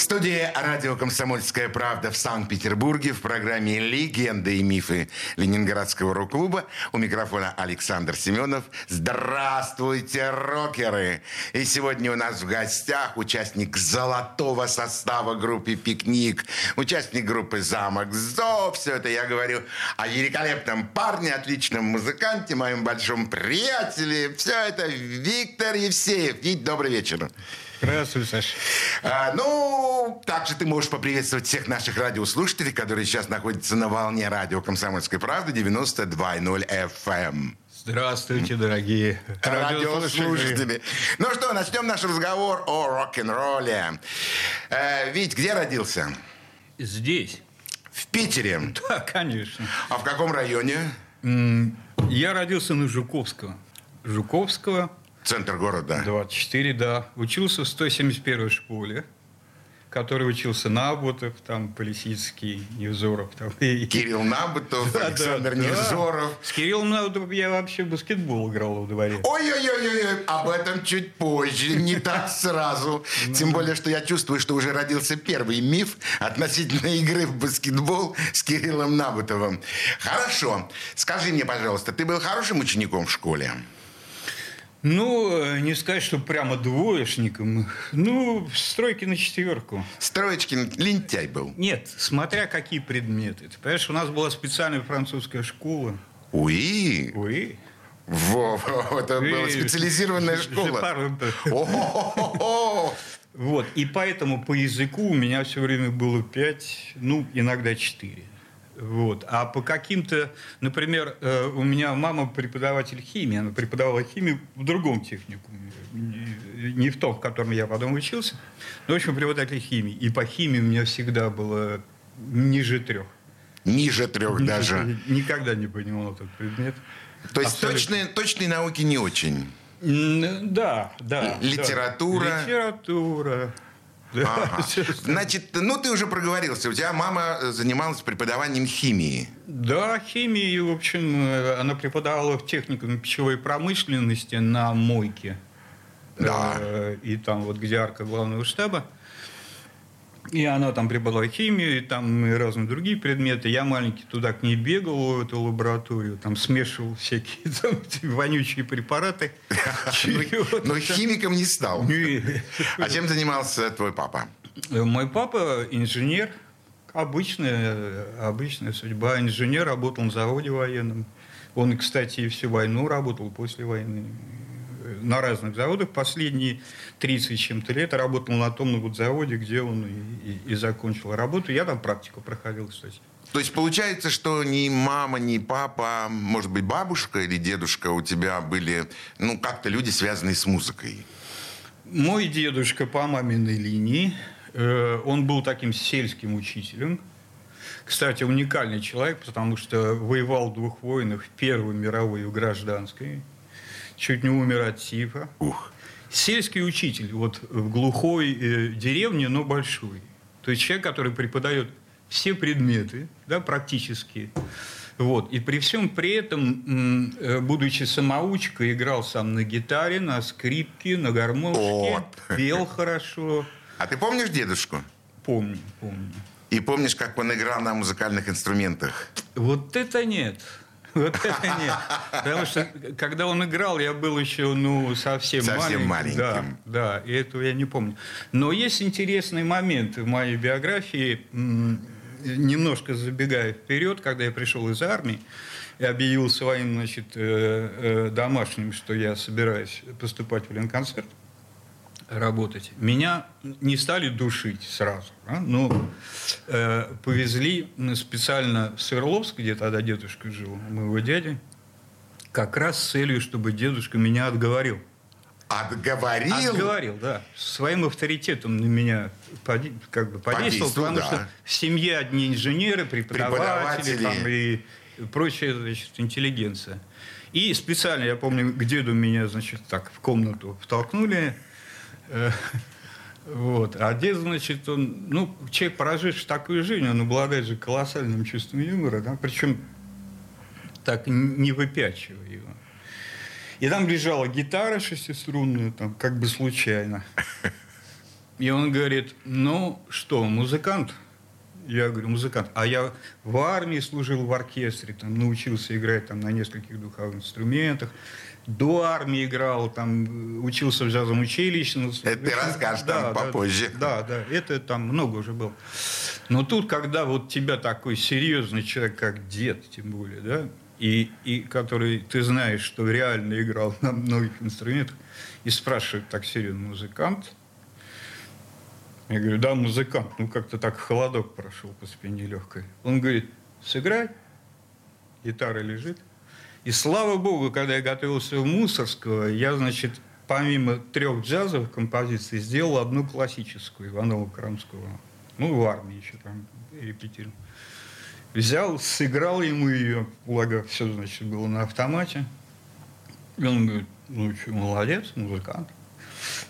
студии радио «Комсомольская правда» в Санкт-Петербурге в программе «Легенды и мифы Ленинградского рок-клуба». У микрофона Александр Семенов. Здравствуйте, рокеры! И сегодня у нас в гостях участник золотого состава группы «Пикник», участник группы «Замок Зо». Все это я говорю о великолепном парне, отличном музыканте, моем большом приятеле. Все это Виктор Евсеев. Вить, добрый вечер. Здравствуй, Саша. А, ну, также ты можешь поприветствовать всех наших радиослушателей, которые сейчас находятся на волне радио «Комсомольской правды» 92.0 FM. Здравствуйте, дорогие радиослушатели. Ну что, начнем наш разговор о рок-н-ролле. Э, Вить, где родился? Здесь. В Питере? Да, конечно. А в каком районе? Я родился на Жуковского. Жуковского, Центр города. 24, да. Учился в 171-й школе, который учился Набутов, там, Полисицкий, Невзоров. Там, и... Кирилл Набутов, да, Александр да, Невзоров. Да. С Кириллом Набутовым я вообще в баскетбол играл во дворе. Ой-ой-ой, об этом чуть позже, не так сразу. Ну Тем более, что я чувствую, что уже родился первый миф относительно игры в баскетбол с Кириллом Набутовым. Хорошо. Скажи мне, пожалуйста, ты был хорошим учеником в школе? Ну, не сказать, что прямо двоечником. Ну, стройки на четверку. Строечкин лентяй был? Нет, смотря какие предметы. Ты понимаешь, у нас была специальная французская школа. Уи? Уи. Во, это была специализированная школа. Вот, и поэтому по языку у меня все время было пять, ну, иногда четыре. Вот. А по каким-то, например, э, у меня мама преподаватель химии, она преподавала химию в другом техникуме, не в том, в котором я потом учился, но, в общем, преподаватель химии. И по химии у меня всегда было ниже трех. Ниже трех ниже, даже? Никогда не понимал этот предмет. То есть точные, точные науки не очень? Да, да. Литература? Да. Литература. Ага. Значит, ну ты уже проговорился, у тебя мама занималась преподаванием химии. Да, химии, в общем, э, она преподавала в техникуме пищевой промышленности на мойке. Да. Э, и там вот где арка главного штаба. И она там преподавала химию, и там и разные другие предметы. Я маленький туда к ней бегал, в эту лабораторию, там смешивал всякие там, вонючие препараты. Но химиком не стал. А чем занимался твой папа? Мой папа инженер. Обычная, обычная судьба. Инженер, работал на заводе военном. Он, кстати, всю войну работал после войны на разных заводах. Последние 30 чем-то лет работал на атомном заводе, где он и, и, и закончил работу. Я там практику проходил, кстати. То есть получается, что ни мама, ни папа, может быть, бабушка или дедушка у тебя были, ну, как-то люди, связанные с музыкой? Мой дедушка по маминой линии, э, он был таким сельским учителем. Кстати, уникальный человек, потому что воевал в двух войнах, в Первую мировую и в гражданской чуть не умер от тифа. Ух. Сельский учитель, вот в глухой э, деревне, но большой. То есть человек, который преподает все предметы, да, практически. Вот. И при всем при этом, э, будучи самоучкой, играл сам на гитаре, на скрипке, на гармошке, вот. пел хорошо. А ты помнишь дедушку? Помню, помню. И помнишь, как он играл на музыкальных инструментах? Вот это нет. Вот это нет. Потому что, когда он играл, я был еще, ну, совсем, совсем маленьким. маленьким. Да, да, и этого я не помню. Но есть интересный момент в моей биографии, немножко забегая вперед, когда я пришел из армии, и объявил своим, значит, э, э, домашним, что я собираюсь поступать в Ленконцерт работать. Меня не стали душить сразу. А? Ну, э, повезли специально в Свердловск, где тогда дедушка жил, моего дяди, как раз с целью, чтобы дедушка меня отговорил. Отговорил? Отговорил, да. Своим авторитетом на меня поди, как бы подействовал, потому да. что в семье одни инженеры, преподаватели, преподаватели. Там, и прочая значит, интеллигенция. И специально, я помню, к деду меня, значит, так в комнату втолкнули. Э, вот. А дед, значит, он, ну, человек, проживший такую жизнь, он обладает же колоссальным чувством юмора, да, причем так не выпячивая его. И там лежала гитара шестиструнная, там, как бы случайно. И он говорит, ну что, музыкант? Я говорю, музыкант. А я в армии служил в оркестре, там, научился играть там, на нескольких духовых инструментах. До армии играл, там, учился в джазовом училище. Ну, это ты расскажешь да, там да, попозже. Да, да, это там много уже было. Но тут, когда вот тебя такой серьезный человек, как дед, тем более, да, и, и который ты знаешь, что реально играл на многих инструментах, и спрашивает так серьезно музыкант, я говорю, да, музыкант. Ну, как-то так холодок прошел по спине легкой. Он говорит, сыграй. Гитара лежит. И слава богу, когда я готовился в Мусорского, я, значит, помимо трех джазовых композиций, сделал одну классическую Иванова Крамского. Ну, в армии еще там репетировал. Взял, сыграл ему ее, благо все, значит, было на автомате. И он говорит, ну что, молодец, музыкант.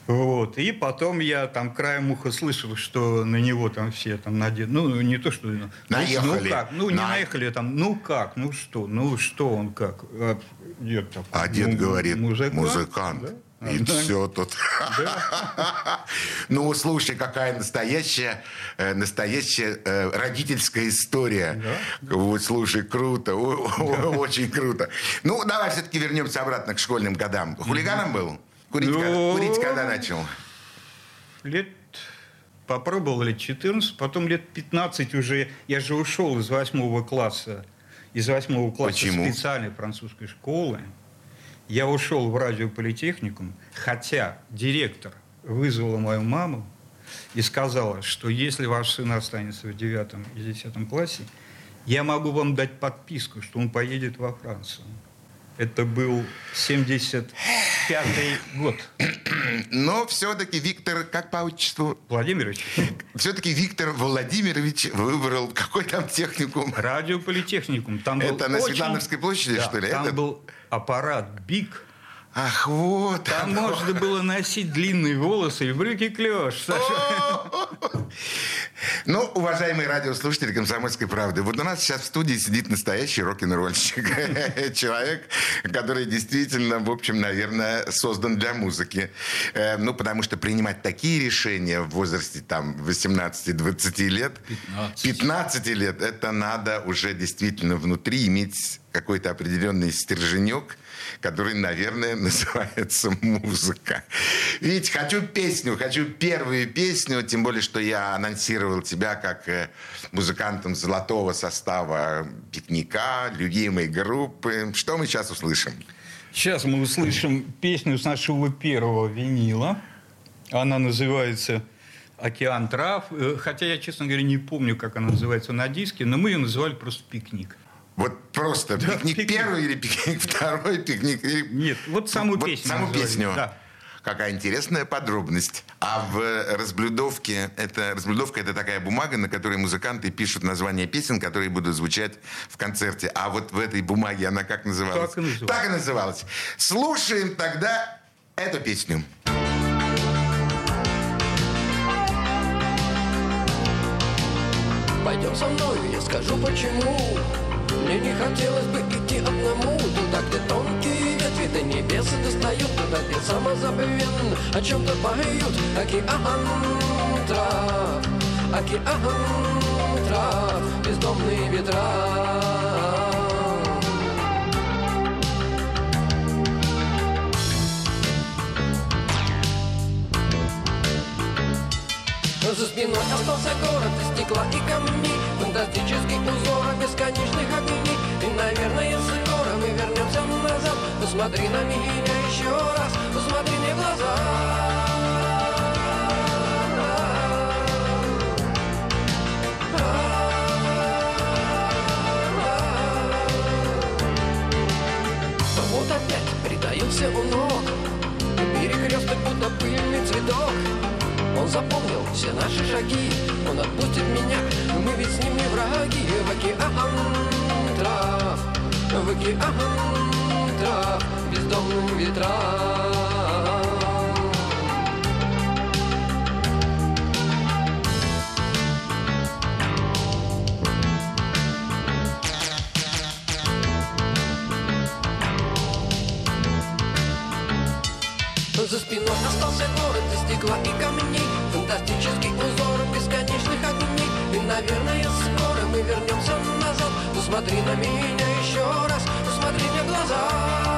Вот. И потом я там краем уха слышал, что на него там все там надеты. Ну, не то, что... Ну, наехали. Ну, как? Ну, не на... наехали там. Ну, как? Ну, что? Ну, что он как? А дед, там, а дед ну, говорит, музыкант. музыкант. Да? И а, все тут. Да. ну, слушай, какая настоящая, э, настоящая э, родительская история. Да. Вот, слушай, круто, очень круто. Ну, давай все-таки вернемся обратно к школьным годам. Хулиганом был? Курить, ну, когда, курить когда начал? Лет попробовал лет 14, потом лет 15 уже, я же ушел из восьмого класса, из восьмого класса Почему? специальной французской школы. Я ушел в радиополитехникум, хотя директор вызвала мою маму и сказала, что если ваш сын останется в девятом и десятом классе, я могу вам дать подписку, что он поедет во Францию. Это был 75-й год. Но все-таки Виктор, как по отчеству? Владимирович. Все-таки Виктор Владимирович выбрал какой там техникум? Радиополитехникум. Там Это на очень... Светлановской площади, да, что ли? Там Это... был аппарат БИК, Ах, вот. Там оно. можно было носить длинные волосы и брюки клеш. Ну, уважаемые радиослушатели «Комсомольской правды», вот у нас сейчас в студии сидит настоящий рок-н-ролльщик. Человек, который действительно, в общем, наверное, создан для музыки. Э, ну, потому что принимать такие решения в возрасте там 18-20 лет, 15. 15 лет, это надо уже действительно внутри иметь какой-то определенный стерженек – который, наверное, называется музыка. Ведь хочу песню, хочу первую песню, тем более, что я анонсировал тебя как э, музыкантом золотого состава пикника, любимой группы. Что мы сейчас услышим? Сейчас мы услышим песню с нашего первого винила. Она называется «Океан трав». Э, хотя я, честно говоря, не помню, как она называется на диске, но мы ее называли просто «Пикник». Вот просто да, пикник, пикник первый или пикник второй, пикник... Или... Нет, вот саму вот песню. Саму песню. Да. Какая интересная подробность. А в разблюдовке, это, разблюдовка это такая бумага, на которой музыканты пишут названия песен, которые будут звучать в концерте. А вот в этой бумаге она как называлась? Так и называлась. Так и называлась. Слушаем тогда эту песню. Пойдем со мной, я скажу почему. Мне не хотелось бы идти одному Туда, где тонкие ветви до небес достают Туда, где самозабвенно. О чем-то поют? Океан трав, океан трав Бездомные ветра. За спиной остался город из стекла и камней Фантастический узор бесконечных огней. И, наверное, скоро мы вернемся назад Посмотри на меня еще раз Посмотри мне в глаза. Вот опять притаился у ног Перекресток будто пыльный цветок запомнил все наши шаги. Он отпустит меня, мы ведь с ним не враги. В океан трав, в океан трав томным ветрам. За спиной остался город из стекла и камней Фантастический узор бесконечных огней. И, наверное, скоро мы вернемся назад. Посмотри на меня еще раз, посмотри мне в глаза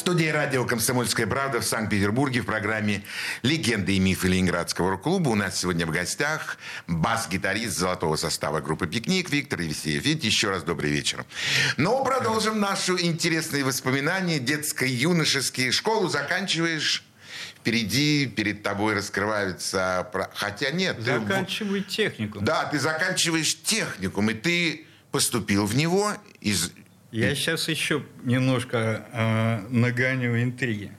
Студии радио «Комсомольская правда» в Санкт-Петербурге в программе «Легенды и мифы Ленинградского рок-клуба». У нас сегодня в гостях бас-гитарист золотого состава группы «Пикник» Виктор Евсеев. Видите, еще раз добрый вечер. Но продолжим наши интересные воспоминания, детско-юношеские. Школу заканчиваешь, впереди, перед тобой раскрываются... Хотя нет. ты- Заканчивай технику. Да, ты заканчиваешь техникум, и ты поступил в него из... Я сейчас еще немножко э, нагоню интриги.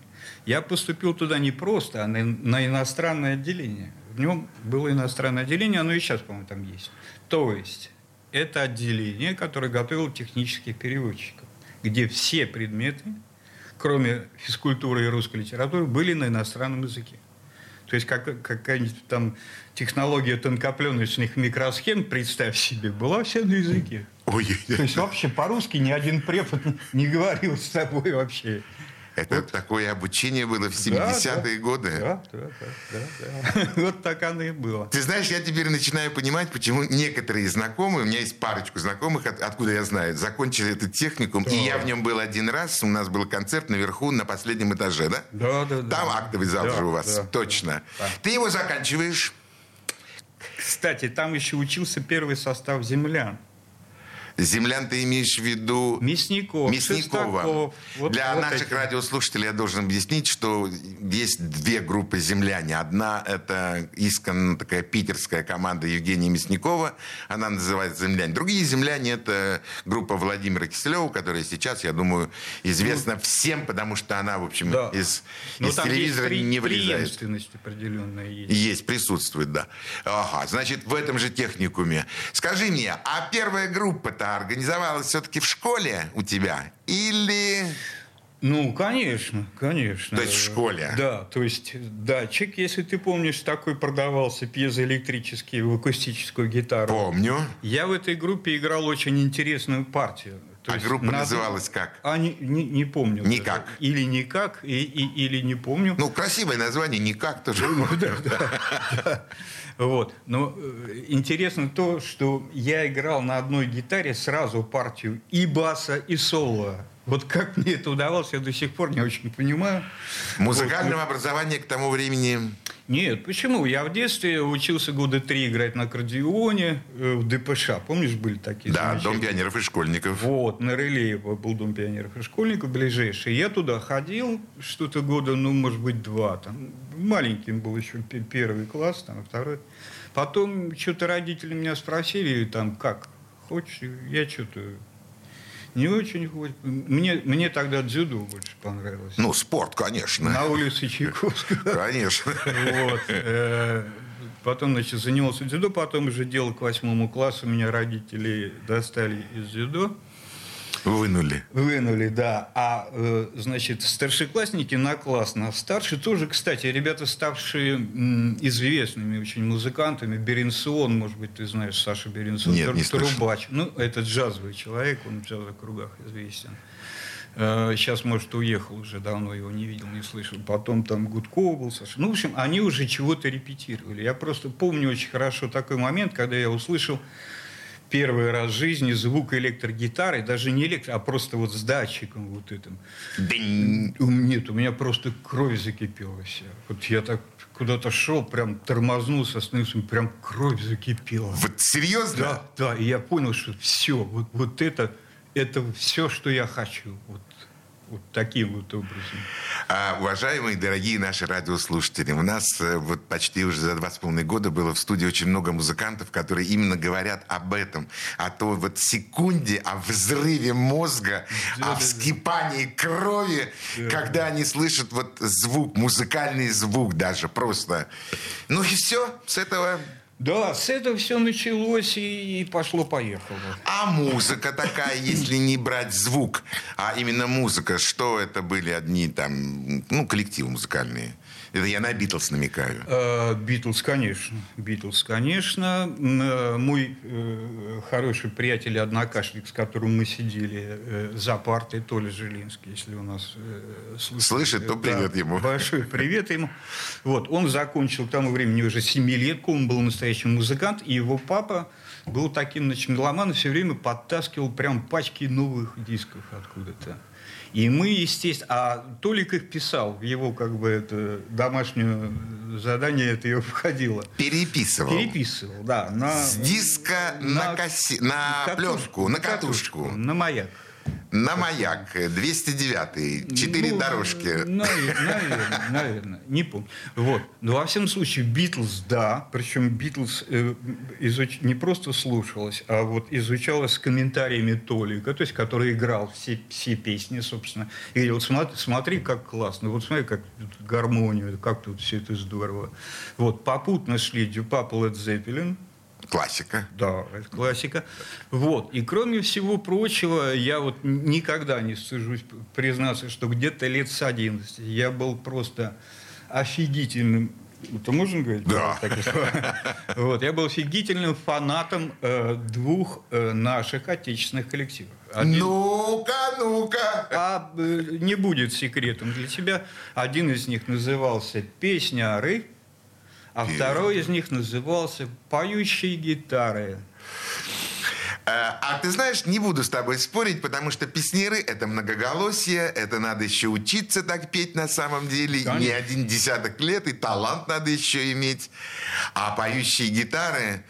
Я поступил туда не просто, а на, на иностранное отделение. В нем было иностранное отделение, оно и сейчас, по-моему, там есть. То есть это отделение, которое готовило технических переводчиков, где все предметы, кроме физкультуры и русской литературы, были на иностранном языке. То есть как, какая-нибудь там технология тонкопленочных микросхем, представь себе, была вся на языке. Ой, То есть вообще по-русски ни один препод не говорил с тобой вообще. это такое обучение было в Да, 70-е да. годы. Да, да, да, да, да. Вот так оно и было. Ты знаешь, я теперь начинаю понимать, почему некоторые знакомые, у меня есть парочку знакомых, от- откуда я знаю, закончили этот техникум, и я в нем был один раз, у нас был концерт наверху на последнем этаже, да? Да, да, да. Там актовый зал Да, же у вас, да. точно. Ты его заканчиваешь, Кстати, там еще учился первый состав землян. Землян ты имеешь в виду... Мясников, Мясникова. Шестаков. Вот- Для вот наших эти. радиослушателей я должен объяснить, что есть две группы земляне. Одна – это исконно такая питерская команда Евгения Мясникова. Она называется «Земляне». Другие земляне – это группа Владимира Киселева, которая сейчас, я думаю, известна всем, потому что она, в общем, Да. из, Ну, из телевизора есть не вылезает. определенная есть. Есть, присутствует, да. Ага, значит, в этом же техникуме. Скажи мне, а первая группа-то организовалась все-таки в школе у тебя? Или... Ну, конечно, конечно. То есть в школе? Да, то есть датчик, если ты помнишь, такой продавался пьезоэлектрический в акустическую гитару. Помню. Я в этой группе играл очень интересную партию. То А есть группа надо- называлась как? А не, не, не помню. Никак. даже. Или никак, и, и- или не помню. Ну, красивое название, никак тоже. Вот. Но э, интересно то, что я играл на одной гитаре сразу партию и баса, и соло. Вот как мне это удавалось, я до сих пор не очень понимаю. Музыкального образования к тому времени... Нет, почему? Я в детстве учился года три играть на аккордеоне э, в ДПШ. Помнишь, были такие? Да, Дом пионеров и школьников. Вот, на Рылеево был дом пионеров и школьников ближайший. Я туда ходил что-то года, ну, может быть, два. Там, маленьким был еще пе- первый класс, там, второй. Потом что-то родители меня спросили, там, как, хочешь? Я что-то Не очень хочется. Мне, мне тогда дзюдо больше понравилось. Ну, спорт, конечно. На улице Чайковского. Конечно. Вот. Э, потом, значит, занимался дзюдо, потом уже делал к восьмому классу. Меня родители достали из дзюдо. Вынули. Вынули, да. А, э, значит, старшеклассники на класс, на старший тоже, кстати, ребята, ставшие м, известными очень музыкантами. Беренсон, может быть, ты знаешь, Саша Беренсон. Нет, не слышал. Трубач. Ну, это джазовый человек, он в джазовых кругах известен. Э, Сейчас, может, уехал уже, давно его не видел, не слышал. Потом там Гудков был, Саша. Ну, в общем, они уже чего-то репетировали. Я просто помню очень хорошо такой момент, когда я услышал первый раз в жизни звук электрогитары, даже не электро, а просто вот с датчиком вот этим. У- Нет, у меня просто кровь закипела вся. Вот я так куда-то шел, прям тормознулся, остановился, прям кровь закипела. Вот серьезно? Да, да, и я понял, что все, вот, вот это, это все, что я хочу. Вот, вот таким вот образом. А, уважаемые, дорогие наши радиослушатели, у нас э, вот почти уже за два с половиной года было в студии очень много музыкантов, которые именно говорят об этом, о той вот секунде, о взрыве мозга, о вскипании крови, когда они слышат вот звук, музыкальный звук даже просто. Ну и все, с этого... Да, с этого все началось и, и пошло-поехало. А музыка такая, если не брать звук, а именно музыка, что это были одни там, ну, коллективы музыкальные? Это я на Битлз намекаю. Э, Битлз, конечно. Битлз, конечно. Э, Мой э, хороший приятель и однокашник, с которым мы сидели за партой, Толя Жилинский, если у нас слушает. Слышит, то Да, привет ему. Большой привет ему. Вот, он закончил к тому времени уже семилетку, он был настоящий музыкант, и его папа был таким значит, меломаном, все время подтаскивал прям пачки новых дисков откуда-то. И мы, естественно, а Толик их писал, его как бы это домашнее задание это его входило. Переписывал. Переписывал, да. На, С диска на, кассе- на пленку, на катушку, На маяк. На маяк, э, 209 четыре Ну, дорожки. Наверное, наверное, не помню. Вот. Но во всяком случае, Битлз, да. Причем Битлз э, изуч- не просто слушалось, а вот изучалось с комментариями Толика, то есть который играл все, все песни, собственно. И говорил, вот смотри, смотри, как классно, вот смотри, как тут гармонию, как тут все это здорово. Вот. Попутно шли Дюпап Лед Зеппелин, Классика. да, это классика. Вот. И кроме всего прочего, я вот никогда не стыжусь признаться, что где-то лет с 11 я был просто офигительным это можно говорить? Да. Вот, я был офигительным фанатом э, двух э, наших отечественных коллективов. Один- Ну-ка, ну-ка. а э, не будет секретом для тебя. Один из них назывался «Песняры», а второй из них назывался «Поющие гитары». Э, А ты знаешь, не буду с тобой спорить, потому что песнеры — это многоголосие, это надо еще учиться так петь на самом деле, не Конечно. один десяток лет, и талант надо еще иметь. А поющие гитары,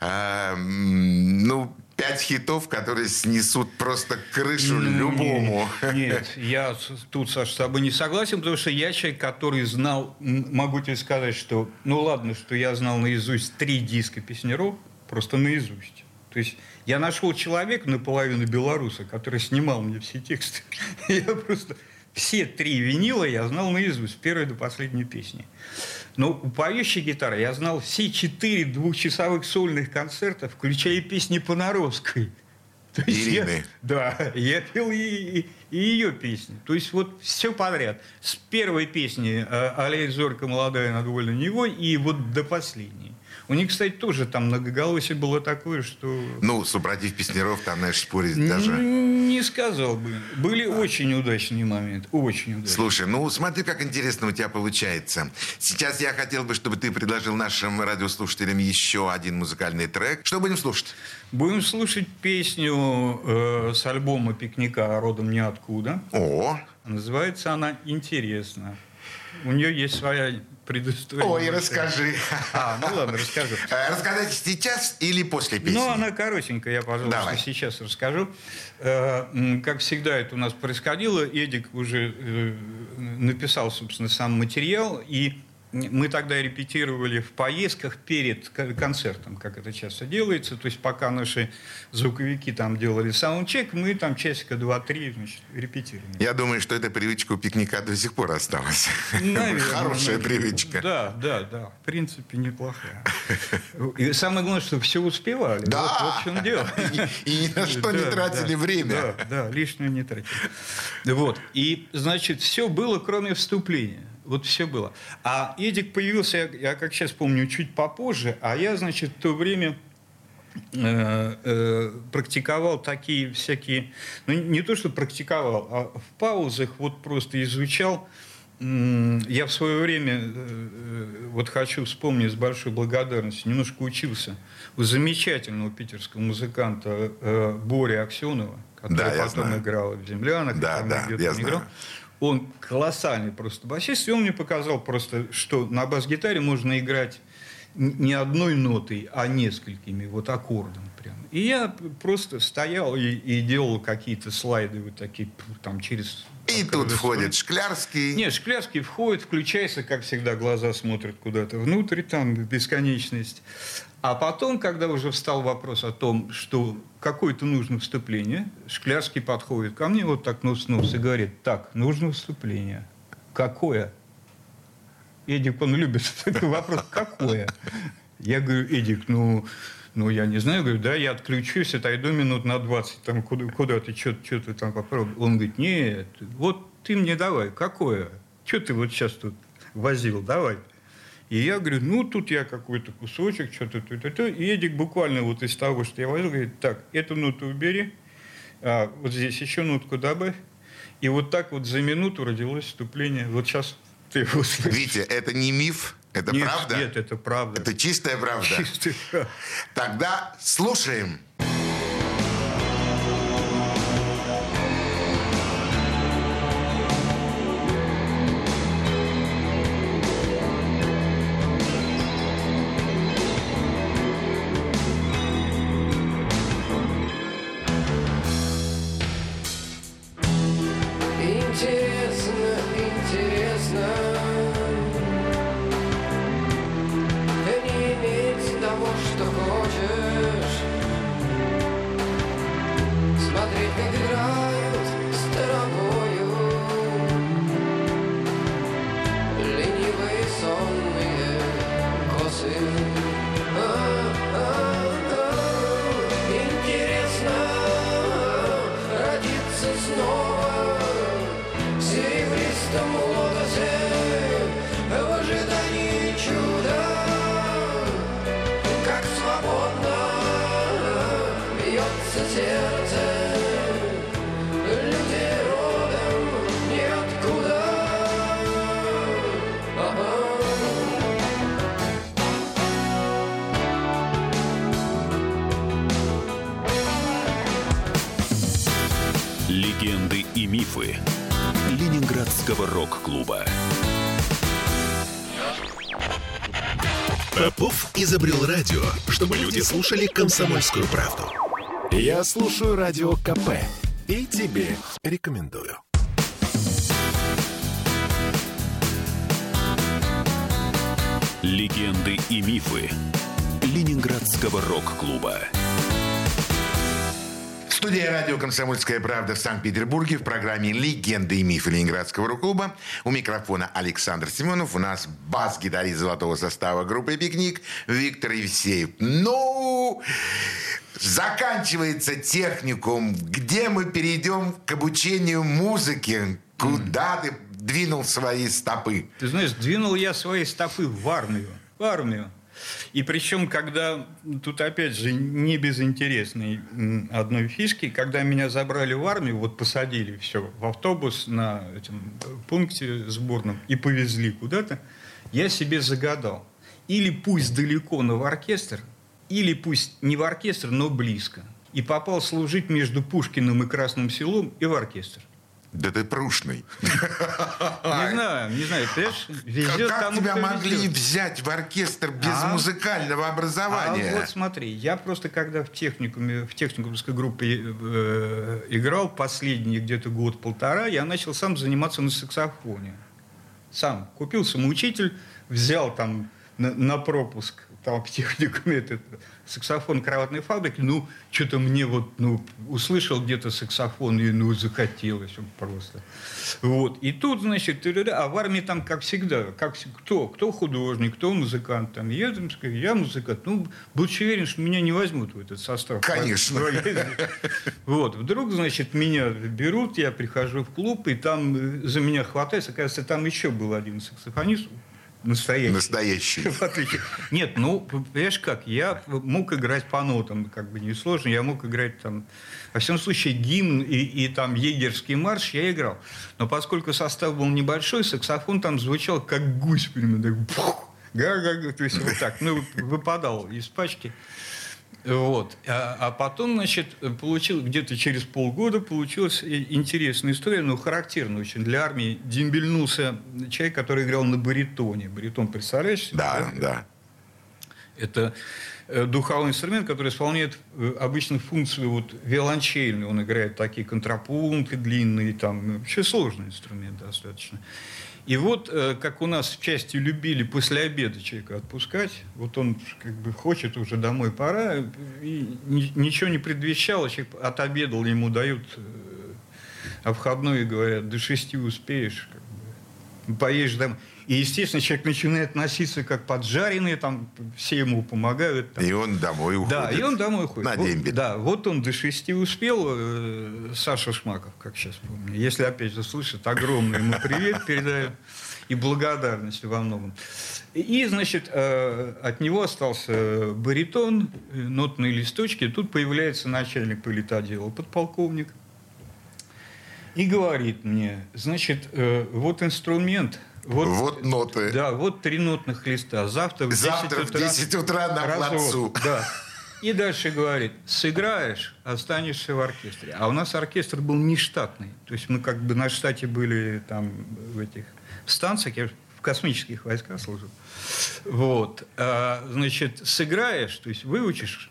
э, ну, пять хитов, которые снесут просто крышу Ну, любому. Нет, я тут, Саша, с тобой не согласен, потому что я человек, который знал, могу тебе сказать, что, ну ладно, что я знал наизусть три диска песнеров, просто наизусть. То есть я нашел человека наполовину белоруса, который снимал мне все тексты. Я просто все три винила я знал наизусть, с первой до последней песни. Но у поющей гитары я знал все четыре двухчасовых сольных концерта, включая песни Понаровской. То есть я- Ирины. да, я пел и, и- и ее песни. То есть вот все подряд. С первой песни э, «Аллея зорька молодая над вольной Невой» и вот до последней. У них, кстати, тоже там многоголосие было такое, что... Ну, супротив песнеров, там, знаешь, спорить даже... Не сказал бы. Были очень удачные моменты. Очень удачные. Слушай, ну смотри, как интересно у тебя получается. Сейчас я хотел бы, чтобы ты предложил нашим радиослушателям еще один музыкальный трек. Что будем слушать? Будем слушать песню э, с альбома «Пикника родом ниоткуда». О, Называется она «Интересно». У нее есть своя предыстория. ой, расскажи. А, ну ладно, расскажу. Э, Рассказать сейчас или после песни? Ну, она коротенькая, я, пожалуйста, Давай. сейчас расскажу. Э, Как всегда это у нас происходило, Эдик уже э, написал, собственно, сам материал, и мы тогда репетировали в поездках перед концертом, как это часто делается. То есть пока наши звуковики там делали саундчек, мы там часика два-три репетировали. Я думаю, что эта привычка у пикника до сих пор осталась. Наверное, Хорошая наверное. привычка. Да, да, да. В принципе, неплохая. И самое главное, что все успевали. Да. Вот, в чем дело. И, и ни на что не Да, тратили да, время. Да, да, лишнее не тратили. Вот. И, значит, все было, кроме вступления. Вот все было. А Эдик появился, я, я как сейчас помню, чуть попозже, а я, значит, в то время э, э, практиковал такие всякие, ну не то, что практиковал, а в паузах вот просто изучал. Я в свое время, э, э, вот хочу вспомнить с большой благодарностью, немножко учился у замечательного питерского музыканта э, Бори Аксенова, который Да, потом знаю. играл в «Землянах», Да, да, я он знаю. Он колоссальный просто басист, и он мне показал просто, что на бас-гитаре можно играть не одной нотой, а несколькими, вот аккордом прям. И я просто стоял и, и делал какие-то слайды вот такие, там через... И тут входит строить. Шклярский. Нет, Шкляский входит, включается, как всегда, глаза смотрят куда-то внутрь, там, в бесконечность. А потом, когда уже встал вопрос о том, что какое-то нужно вступление, Шклярский подходит ко мне вот так нос в нос и говорит, так, нужно вступление. Какое? Эдик, он любит такой вопрос, какое? Я говорю, Эдик, ну, ну, я не знаю, говорю, да, я отключусь, отойду минут на 20, там, куда, куда ты, что ты там попробуй. Он говорит, нет, вот ты мне давай, какое? Что ты вот сейчас тут возил, давай. И я говорю, ну, тут я какой-то кусочек, что-то, то, то, то. И Эдик буквально вот из того, что я возил, говорит, так, эту ноту убери, а, вот здесь еще нотку добавь. И вот так вот за минуту родилось вступление. Вот сейчас ты его услышишь. Витя, это не миф, это нет, правда? Нет, это правда. Это чистая правда. Чистая правда. Тогда слушаем. Интересно, изобрел радио, чтобы люди слушали комсомольскую правду. Я слушаю радио КП и тебе рекомендую. Легенды и мифы Ленинградского рок-клуба. Студия радио «Комсомольская правда» в Санкт-Петербурге в программе «Легенды и мифы Ленинградского рок-клуба». У микрофона Александр Семенов. У нас бас-гитарист золотого состава группы «Пикник» Виктор Евсеев. Ну, заканчивается техникум. Где мы перейдем к обучению музыке? Куда ты двинул свои стопы? Ты знаешь, двинул я свои стопы в армию. В армию. И причем, когда, тут опять же, не без интересной м, одной фишки, когда меня забрали в армию, вот посадили все в автобус на этом пункте сборном и повезли куда-то, я себе загадал. Или пусть далеко, но в оркестр, или пусть не в оркестр, но близко. И попал служить между Пушкиным и Красным Селом и в оркестр. Да ты прушный. Не знаю, не знаю, ты везет как тому, тебя могли везет. взять в оркестр без А? музыкального образования? А вот смотри, я просто когда в техникуме, в техникумской группе э, играл последний где-то год-полтора, я начал сам заниматься на саксофоне. Сам. Купил самоучитель, взял там на, на пропуск там техникум этот саксофон кроватной фабрики, ну, что-то мне вот, ну, услышал где-то саксофон, и, ну, захотелось просто. Вот. И тут, значит, а в армии там, как всегда, как кто? Кто художник, кто музыкант. Там, я, там, я музыкант. Ну, будучи уверен, что меня не возьмут в этот состав. Конечно. Вот. Вдруг, значит, меня берут, я прихожу в клуб, и там э, за меня хватается. Оказывается, там еще был один саксофонист, Настоящий. Настоящий. Нет, ну, понимаешь как, я мог играть по нотам, как бы несложно, я мог играть там, во всяком случае, гимн и, и там егерский марш я играл. Но поскольку состав был небольшой, саксофон там звучал как гусь, примерно, так, га -га -га, то есть вот так, ну, выпадал из пачки. Вот. А, а потом, значит, получил, где-то через полгода получилась интересная история, но характерная очень для армии. Дембельнулся человек, который играл на баритоне. Баритон, представляешь? Да, да. да. Это э, духовой инструмент, который исполняет э, обычно функцию вот виолончельную. Он играет такие контрапункты длинные, там вообще сложный инструмент достаточно. И вот, э, как у нас в части любили после обеда человека отпускать, вот он как бы хочет уже домой пора, и ничего не предвещало, человек отобедал, ему дают а входной и говорят, до шести успеешь, как бы, поешь домой. И, естественно, человек начинает носиться как поджаренный, там все ему помогают. Там. И он домой уходит. Да, и он домой уходит. На вот, дембель. Да, вот он до шести успел, э, Саша Шмаков, как сейчас помню. Если опять же слышит, огромный ему привет передаю и благодарность во многом. И, значит, э, от него остался баритон, нотные листочки. Тут появляется начальник политотдела, подполковник. И говорит мне, значит, э, вот инструмент – вот, вот ноты. Да, вот три нотных листа. Завтра в 10 Завтра утра, в 10 утра на разок, плацу. Да. И дальше говорит, сыграешь, останешься в оркестре. А у нас оркестр был нештатный. То есть мы как бы на штате были там в этих станциях, я в космических войсках служил. Вот. А, значит, сыграешь, то есть выучишь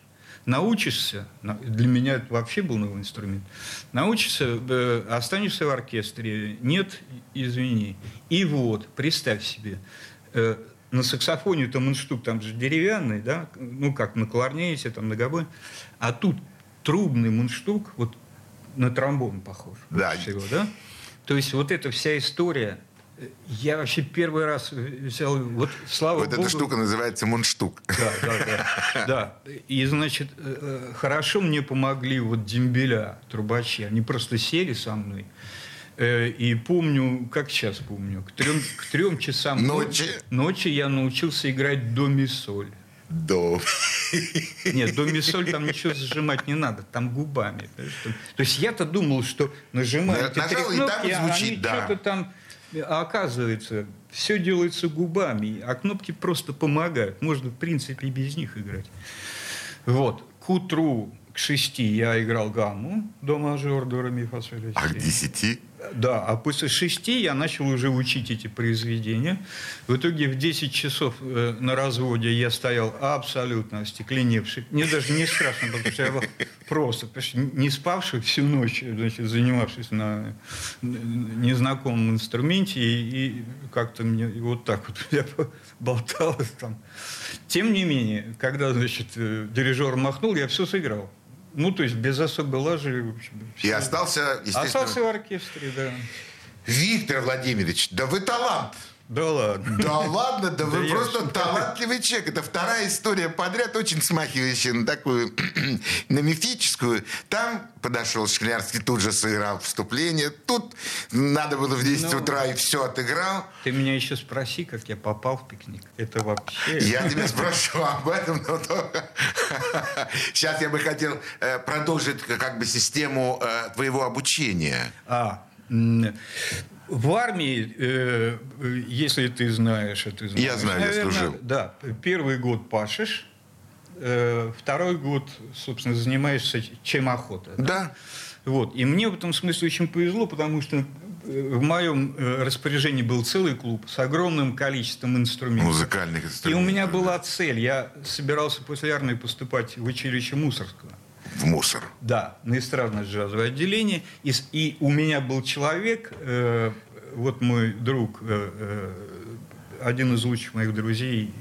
научишься, для меня это вообще был новый инструмент, научишься, э, останешься в оркестре, нет, извини. И вот, представь себе, э, на саксофоне там мундштук, там же деревянный, да, ну как на кларнете, там на гобой, а тут трубный мундштук, вот на тромбон похож. Да. Всего, да? То есть вот эта вся история я вообще первый раз взял, вот слава вот Богу. эта штука называется мундштук. Да, да, да. да. И, значит, э, э, хорошо мне помогли вот дембеля, трубачи. Они просто сели со мной. Э, и помню, как сейчас помню, к трем, к трем часам ночи. ночи я научился играть до ми соль. До. Нет, до ми соль там ничего зажимать не надо, там губами. То есть я-то думал, что нажимаю эти три кнопки, а они да. что-то там а оказывается, все делается губами, а кнопки просто помогают. Можно, в принципе, и без них играть. Вот. К утру, к шести я играл гамму до мажор, до ре, ми, фа, А к десяти? Да, а после шести я начал уже учить эти произведения. В итоге в 10 часов э, на разводе я стоял абсолютно остекленевший. Мне даже не страшно, потому что я был просто не спавший всю ночь, значит, занимавшись на незнакомом инструменте. И, и как-то мне вот так вот я болталось там. Тем не менее, когда, значит, э, дирижер махнул, я все сыграл. Ну, то есть без особой лажи. В общем, и остался, естественно... Остался в оркестре, да. Виктор Владимирович, да вы талант! Да ладно. Да ладно, да вы просто талантливый человек. Это вторая история подряд, очень смахивающая на такую, на мифическую. Там подошел Шклярский, тут же сыграл вступление. Тут надо было в 10 ну, утра и все отыграл. Ты меня еще спроси, как я попал в пикник. Это вообще... Я тебя спрошу об этом, но только... Сейчас я бы хотел э, продолжить как бы систему э, твоего обучения. А, в армии, э, если ты знаешь, это знаешь. Я знаю, наверное, я служил. Да, первый год пашешь, э, второй год, собственно, занимаешься чем охота. Да. да. Вот. И мне в этом смысле очень повезло, потому что э, в моем э, распоряжении был целый клуб с огромным количеством инструментов. Музыкальных инструментов. И у меня была цель. Я собирался после армии поступать в училище Мусорского в мусор. Да, на эстрадное джазовое отделение. И, и у меня был человек, э, вот мой друг э, один из лучших моих друзей,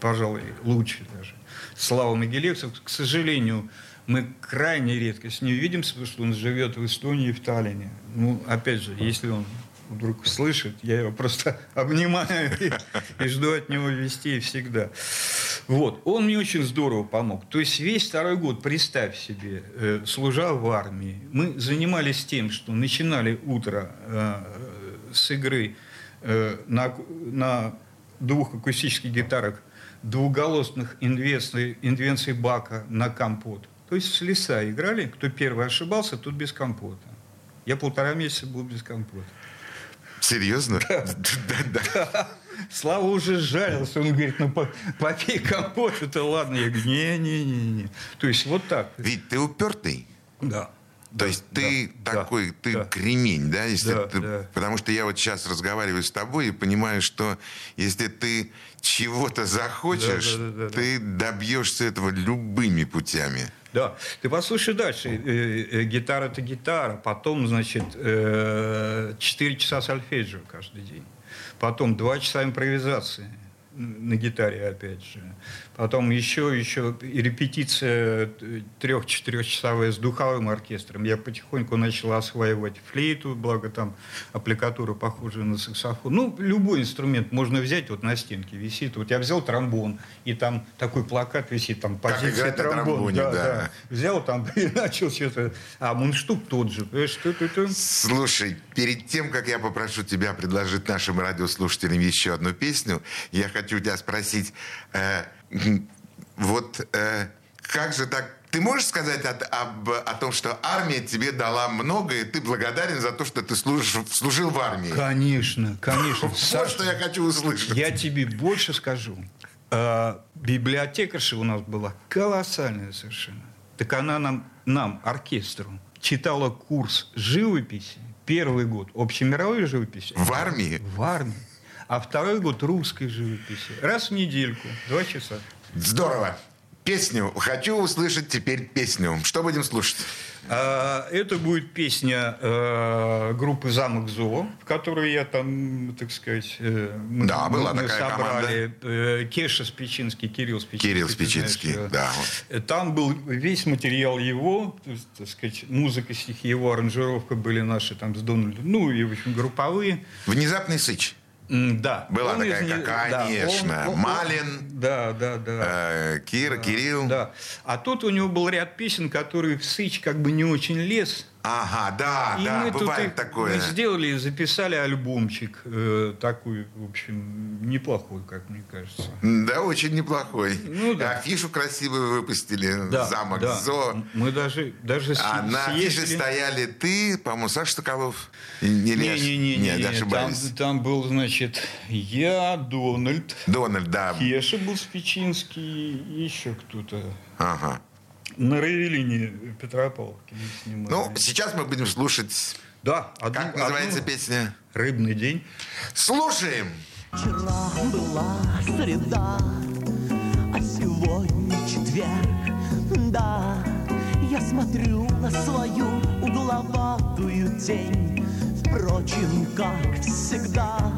пожалуй, лучший даже, Слава Могилевцев. К сожалению, мы крайне редко с ним видимся, потому что он живет в Эстонии, в Таллине. Ну, опять же, если он вдруг слышит, я его просто обнимаю и, и жду от него вести всегда. Вот. Он мне очень здорово помог. То есть весь второй год, представь себе, э, служа в армии, мы занимались тем, что начинали утро э, с игры э, на, на двух акустических гитарах двуголосных инвенций, инвенций Бака на компот. То есть с леса играли, кто первый ошибался, тот без компота. Я полтора месяца был без компота. Серьезно? Да. да, да. Слава уже жалился. Он говорит, ну попей компот, это ладно. Я говорю, не-не-не. То есть вот так. Ведь ты упертый. Да. То да, есть ты да, такой, да, ты да. кремень, да? Если да, ты, да. Потому что я вот сейчас разговариваю с тобой и понимаю, что если ты чего-то захочешь, да, да, да, да, ты добьешься этого любыми путями. Да. Ты послушай дальше. Э, э, гитара – это гитара. Потом, значит, э, 4 часа сольфеджио каждый день. Потом 2 часа импровизации – на гитаре, опять же. Потом еще, еще репетиция трех-четырехчасовая с духовым оркестром. Я потихоньку начал осваивать флейту, благо там аппликатура похожая на саксофон. Ну, любой инструмент можно взять, вот на стенке висит. Вот я взял тромбон, и там такой плакат висит, там позиция тромбон. Да, да. да. Взял там и начал что-то. А мундштук тот же. Это? Слушай, перед тем, как я попрошу тебя предложить нашим радиослушателям еще одну песню, я хочу хочу тебя спросить, э, вот э, как же так ты можешь сказать от, об, о том, что армия тебе дала много, и ты благодарен за то, что ты служишь, служил в армии? Конечно, конечно. Вот что я хочу услышать. Я тебе больше скажу. Э, библиотекарша у нас была колоссальная совершенно. Так она нам, нам, оркестру, читала курс живописи первый год общемировой живописи. В армии? В армии а второй год русской живописи. Раз в недельку, два часа. Здорово. Песню. Хочу услышать теперь песню. Что будем слушать? А, это будет песня э, группы «Замок Зо», в которой я там, так сказать, э, мы, да, была мы такая собрали. Команда. Э, Кеша Спичинский, Кирилл Спичинский. Кирилл Спичинский, знаешь, да. Там был весь материал его, так сказать, музыка, стихи его, аранжировка были наши там с Дональдом, ну и, в общем, групповые. «Внезапный сыч». Да. Была он такая, из... конечно. Да, он, Малин. Да, да, да. Э, Кира, да, Кирилл. Да. А тут у него был ряд песен, которые в Сыч как бы не очень лез. Ага, да, и да, мы бывает тут, такое. Мы сделали и записали альбомчик э, такой, в общем, неплохой, как мне кажется. Да, очень неплохой. Ну, да. Афишу красивую выпустили, да, замок да. Зо. Мы даже, даже А съездили... на афише стояли ты, по-моему, Саша Соколов. Не, не, не, не, не, не, там, там был, значит, я, Дональд. Дональд, да. Кеша был Спичинский, еще кто-то. Ага на Равелине Петропавловке снимали. Ну, сейчас мы будем слушать... Да. Одну, как называется одну... песня? «Рыбный день». Слушаем! Вчера была среда, а сегодня четверг. Да, я смотрю на свою угловатую тень, Впрочем, как всегда.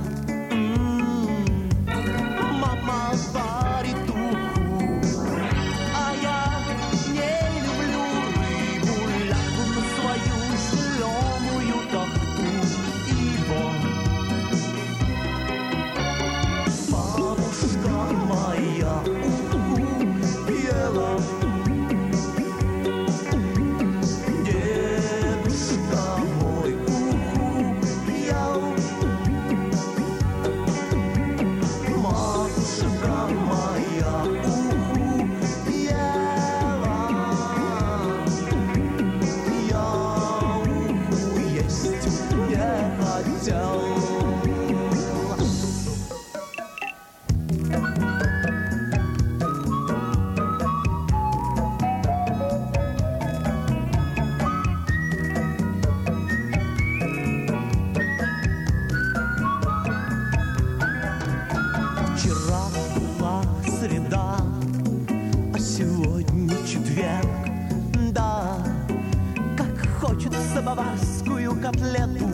котлету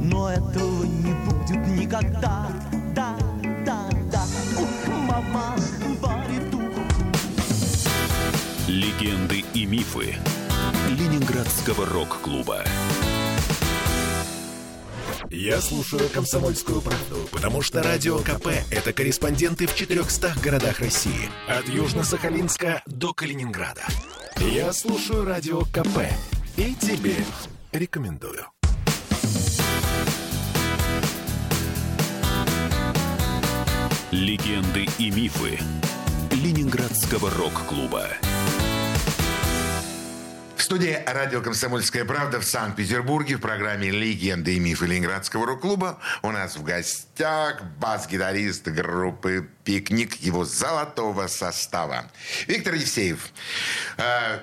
Но этого не будет никогда Да, да, да Ух, мама варит ух Легенды и мифы Ленинградского рок-клуба я слушаю «Комсомольскую правду», потому что «Радио КП» — это корреспонденты в 400 городах России. От Южно-Сахалинска до Калининграда. Я слушаю «Радио КП» и тебе рекомендую. Легенды и мифы Ленинградского рок-клуба. В студии радио «Комсомольская правда» в Санкт-Петербурге в программе «Легенды и мифы Ленинградского рок-клуба» у нас в гостях бас-гитарист группы «Пикник» его золотого состава. Виктор Евсеев. Э,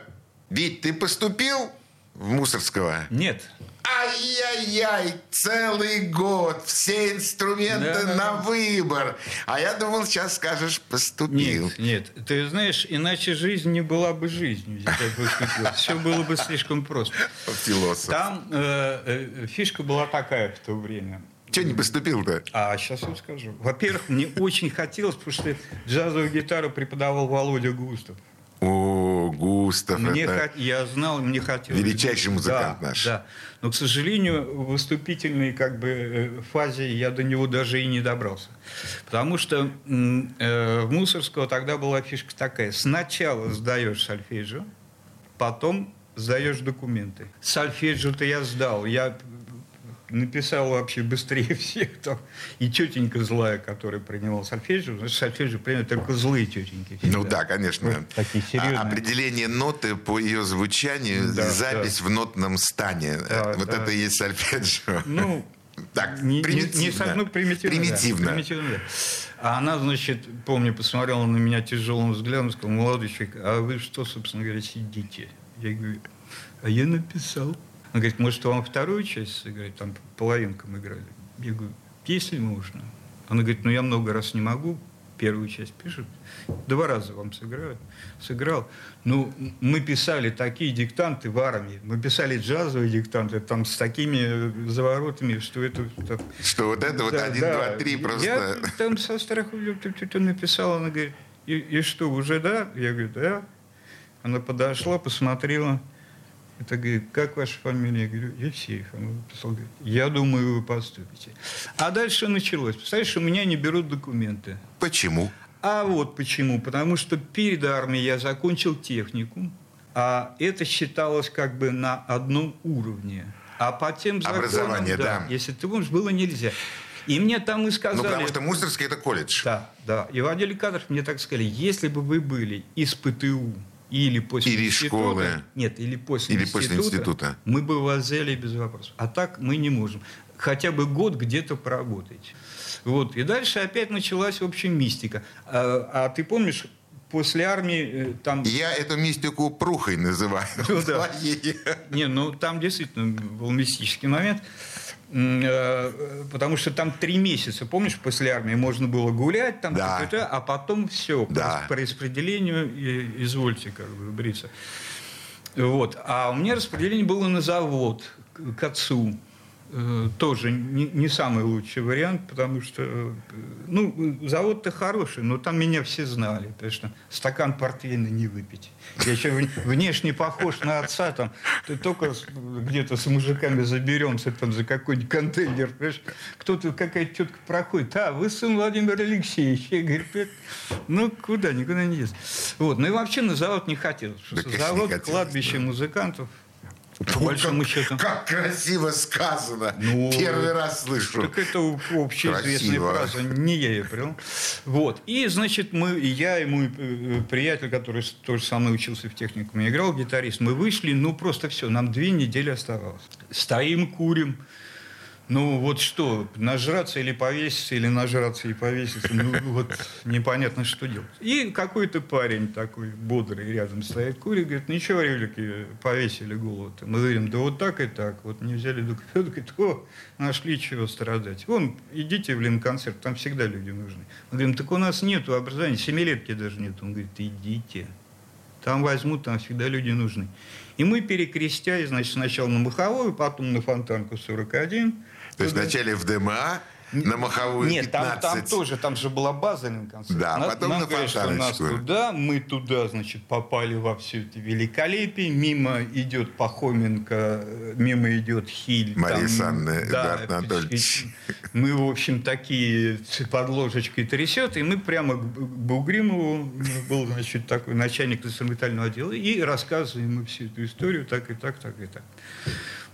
Вить, ты поступил Мусорского? Нет. Ай-яй-яй, целый год, все инструменты Да, да, на выбор. А я думал, сейчас скажешь, поступил. Нет, нет. Ты знаешь, иначе жизнь не была бы жизнью. Все было бы слишком просто. Философ. Там э, э, фишка была такая в то время. Че не поступил-то? А сейчас я скажу. Во-первых, мне очень хотелось, потому что джазовую гитару преподавал Володя Густав. О, Густав, Мне это... хот- Я знал, мне хотелось. Величайший музыкант Да, наш. Да. Но, к сожалению, в выступительной как бы, э, фазе я до него даже и не добрался. Потому что э, в Мусорского тогда была фишка такая. Сначала сдаешь сольфеджио, потом сдаешь документы. Сольфеджио-то я сдал. Я написал вообще быстрее всех там. И тетенька злая, которая принимала сольфеджио, значит, сольфеджио принимают только злые тетеньки. Ну всегда. да, конечно. Вот такие серьезные. А- определение ноты по ее звучанию, Да, запись в нотном стане. Да, вот да. это и есть сольфеджио. Ну, так, не, не- примитивно. не со- ну, примитивно. да. Примитивно. Примитивно, да. А она, значит, помню, посмотрела на меня тяжелым взглядом, сказала, молодой человек, а вы что, собственно говоря, сидите? Я говорю, а я написал. Она говорит, может, вам вторую часть сыграть? Там половинку мы играли. Я говорю, если можно. Она говорит, ну я много раз не могу, первую часть пишут. Два раза вам сыграю. Сыграл. Ну, мы писали такие диктанты в армии. Мы писали джазовые диктанты там с такими заворотами, что это... так, Что вот это вот один, да. два, три Я просто... там со страху что-то написала, она говорит, и, и что, уже да? Я говорю, да. Она подошла, посмотрела. Это говорит, как ваша фамилия? Я говорю, Евсеев. Она написала, говорит, я думаю, вы поступите. А дальше началось. Представляешь, у меня не берут документы. Почему? А вот почему. Потому что перед армией я закончил техникум, а это считалось как бы на одном уровне. А по тем законам, Образование, да. если ты помнишь, было нельзя. И мне там и Ну, сказали... потому что Мусорский это колледж. Да, да. И в отделе кадров мне так сказали, если бы вы были из ПТУ или после Или института... школы. Нет, или после Или института. после института. Мы бы вас взяли без вопросов. А так мы не можем. Хотя бы год где-то поработать. Вот. И дальше опять началась, в общем, мистика. А, а ты помнишь, после армии э, там... Я эту мистику прухой называю. Ну да. Не, ну там действительно был мистический момент. Э, Потому что там три месяца, помнишь, после армии можно было гулять, там, Да. а потом все, Да. по распределению, и- извольте как бы бриться. Вот. А у меня распределение было на завод, к отцу. Э, Тоже не, не самый лучший вариант, потому что, э, ну, завод-то хороший, но там меня все знали, потому что стакан портвейна не выпить. Я еще вн- внешне похож на отца, там, ты только где-то с мужиками заберемся там за какой-нибудь контейнер, понимаешь? Кто-то, какая-то тетка проходит, а, вы сын Владимира Алексеевича. Я говорю, «Э, ну, куда, никуда не ездил. Вот, ну и вообще на завод не хотел, потому Да, что завод, кладбище музыкантов, по Фу, большому как, счету. как красиво сказано. Ну, Первый раз слышу. Так это общеизвестная фраза, не я ее придумал. Вот. И, значит, мы, и я, и мой э, приятель, который тоже со мной учился в техникуме, играл гитарист, мы вышли, ну, просто все, нам две недели оставалось. Стоим, курим. Ну, вот что, нажраться или повеситься, или нажраться и повеситься, ну, вот непонятно, что делать. И какой-то парень такой бодрый рядом стоит, курит, говорит, ничего, ревлики, повесили голову-то. Мы говорим, да вот так и так, вот не взяли документы. Говорит, о, нашли чего страдать. Вон, идите в Ленконцерт, там всегда люди нужны. Мы говорим, так у нас нету образования, семилетки даже нет. Он говорит, идите. Там возьмут, там всегда люди нужны. И мы, перекрестясь, значит, сначала на Маховую, потом на Фонтанку 41. То есть вначале в ДМА, на маховую Нет, там, 15. там тоже, там же была база на конце. Да, Нас- потом нам на говорят, что нас туда, мы туда, значит, попали во все это великолепие. Мимо идет Пахоменко, э, мимо идет Хиль. Мария там, Санна, да, Эдуард Анатольевич. Мы, в общем, такие под ложечкой трясет, и мы прямо к Бугримову, был, значит, такой начальник инструментального отдела, и рассказываем ему всю эту историю, так и так, так и так.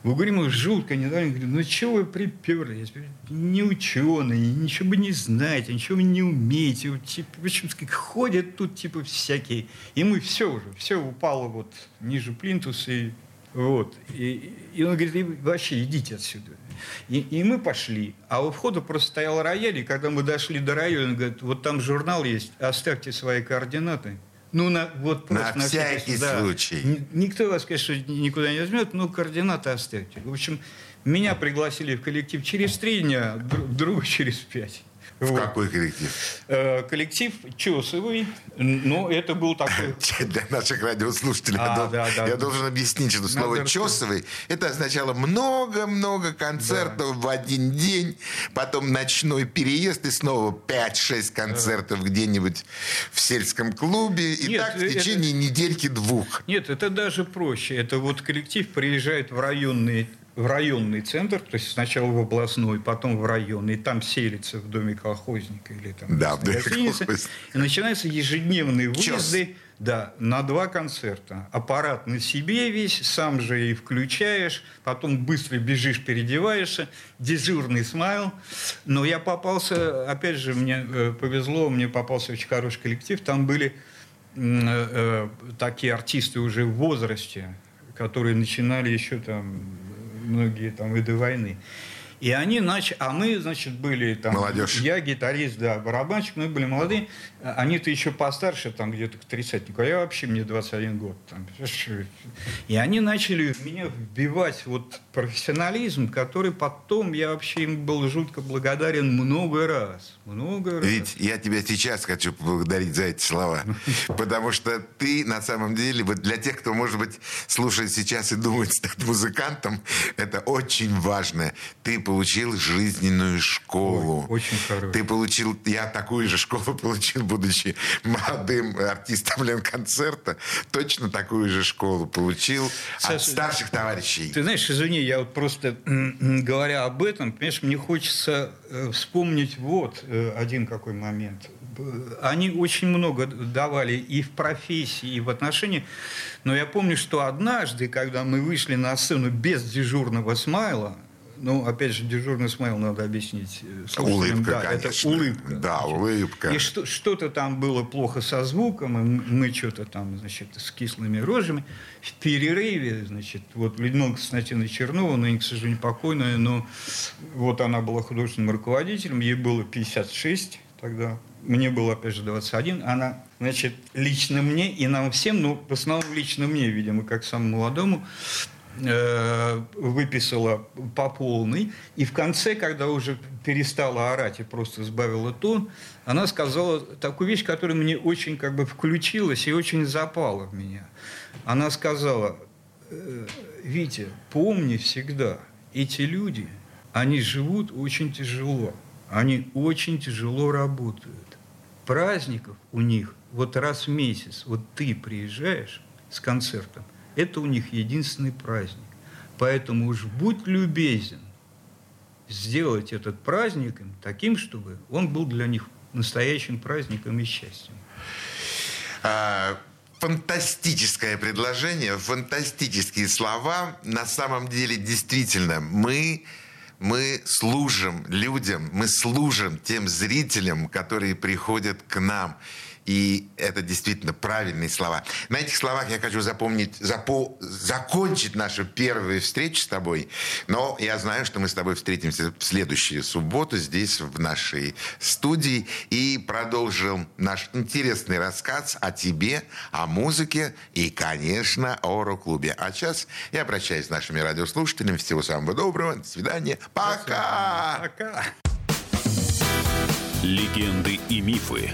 Бугримов жутко недоволен, говорит, ну чего вы приперли? Я говорю, не ученые, ничего бы не знаете, ничего вы не умеете. Вот, типа, в общем, ходят тут типа всякие. И мы все уже, все упало вот ниже плинтуса. И, вот. И, и он говорит, «И вообще идите отсюда. И, и мы пошли. А у входа просто стоял рояль, и когда мы дошли до рояля, он говорит, вот там журнал есть, оставьте свои координаты. Ну, на, вот На просто всякий да. случай. Никто вас, конечно, никуда не возьмет, но координаты оставьте. В общем, меня пригласили в коллектив через три дня, дру- друга через пять. В Вот. какой коллектив? Э, Коллектив Чесовый, но это был такой... Для наших радиослушателей А, я, дол- да, да. я должен объяснить, что слово Надо «чесовый» это означало много-много концертов в один день, потом ночной переезд и снова 5-6 концертов где-нибудь в сельском клубе. И Нет, так в это- течение недельки-двух. Нет, это даже проще. Это вот коллектив приезжает в районный, в районный центр, то есть сначала в областной, потом в районный, и там селится в доме колхозника или там Да, в доме гостиницы. И начинаются ежедневные Час. выезды да, на два концерта. Аппарат на себе весь, сам же и включаешь, потом быстро бежишь, переодеваешься, дежурный смайл. Но я попался, опять же, мне э, повезло, мне попался очень хороший коллектив. Там были э, э, такие артисты уже в возрасте, которые начинали еще там многие там виды войны. И они начали, а мы, значит, были там... Молодежь. Я гитарист, да, барабанщик, мы были молодые. А Они-то еще постарше, там где-то к 30 а я вообще, мне 21 год. Там. И они начали в меня вбивать вот профессионализм, который потом, я вообще им был жутко благодарен много раз. Много раз. Ведь я тебя сейчас хочу поблагодарить за эти слова. Потому что ты, на самом деле, вот для тех, кто, может быть, слушает сейчас и думает стать музыкантом, это очень важно. Ты получил жизненную школу. Ой, очень хорошую. Ты получил, я такую же школу получил, будучи молодым артистом Ленконцерта. Точно такую же школу получил от Саша, старших товарищей. Ты знаешь, извини, я вот просто говоря об этом, понимаешь, мне хочется э, вспомнить вот э, один какой момент. Они очень много давали и в профессии, и в отношении. Но я помню, что однажды, когда мы вышли на сцену без дежурного смайла, ну, опять же, дежурный смайл надо объяснить э, слушателям. Улыбка, да, конечно. это улыбка. Да, улыбка. И что, что-то там было плохо со звуком, и мы что-то там, значит, с кислыми рожами. В перерыве, значит, вот Людмила Константиновна Чернова, ныне, к сожалению, покойная, но вот она была художественным руководителем, ей было 56 тогда, мне было, опять же, 21. Она, значит, лично мне и нам всем, ну, в основном лично мне, видимо, как самому молодому, э, выписала по полной. И в конце, когда уже перестала орать и просто сбавила тон, она сказала такую вещь, которая мне очень как бы включилась и очень запала в меня. Она сказала, «Э, Витя, помни всегда, эти люди, они живут очень тяжело, они очень тяжело работают. Праздников у них вот раз в месяц, вот ты приезжаешь с концертом, это у них единственный праздник. Поэтому уж будь любезен сделать этот праздник им таким, чтобы он был для них настоящим праздником и счастьем. А, Фантастическое предложение, фантастические слова. На самом деле, действительно, мы, мы служим людям, мы служим тем зрителям, которые приходят к нам. И это действительно правильные слова. На этих словах я хочу запомнить, запо- закончить нашу первую встречу с тобой. Но я знаю, что мы с тобой встретимся в следующую субботу здесь, в нашей студии, и продолжим наш интересный рассказ о тебе, о музыке и, конечно, о рок-клубе. А сейчас я обращаюсь с нашими радиослушателями. Всего самого доброго. До свидания. Пока! Пока! Легенды и мифы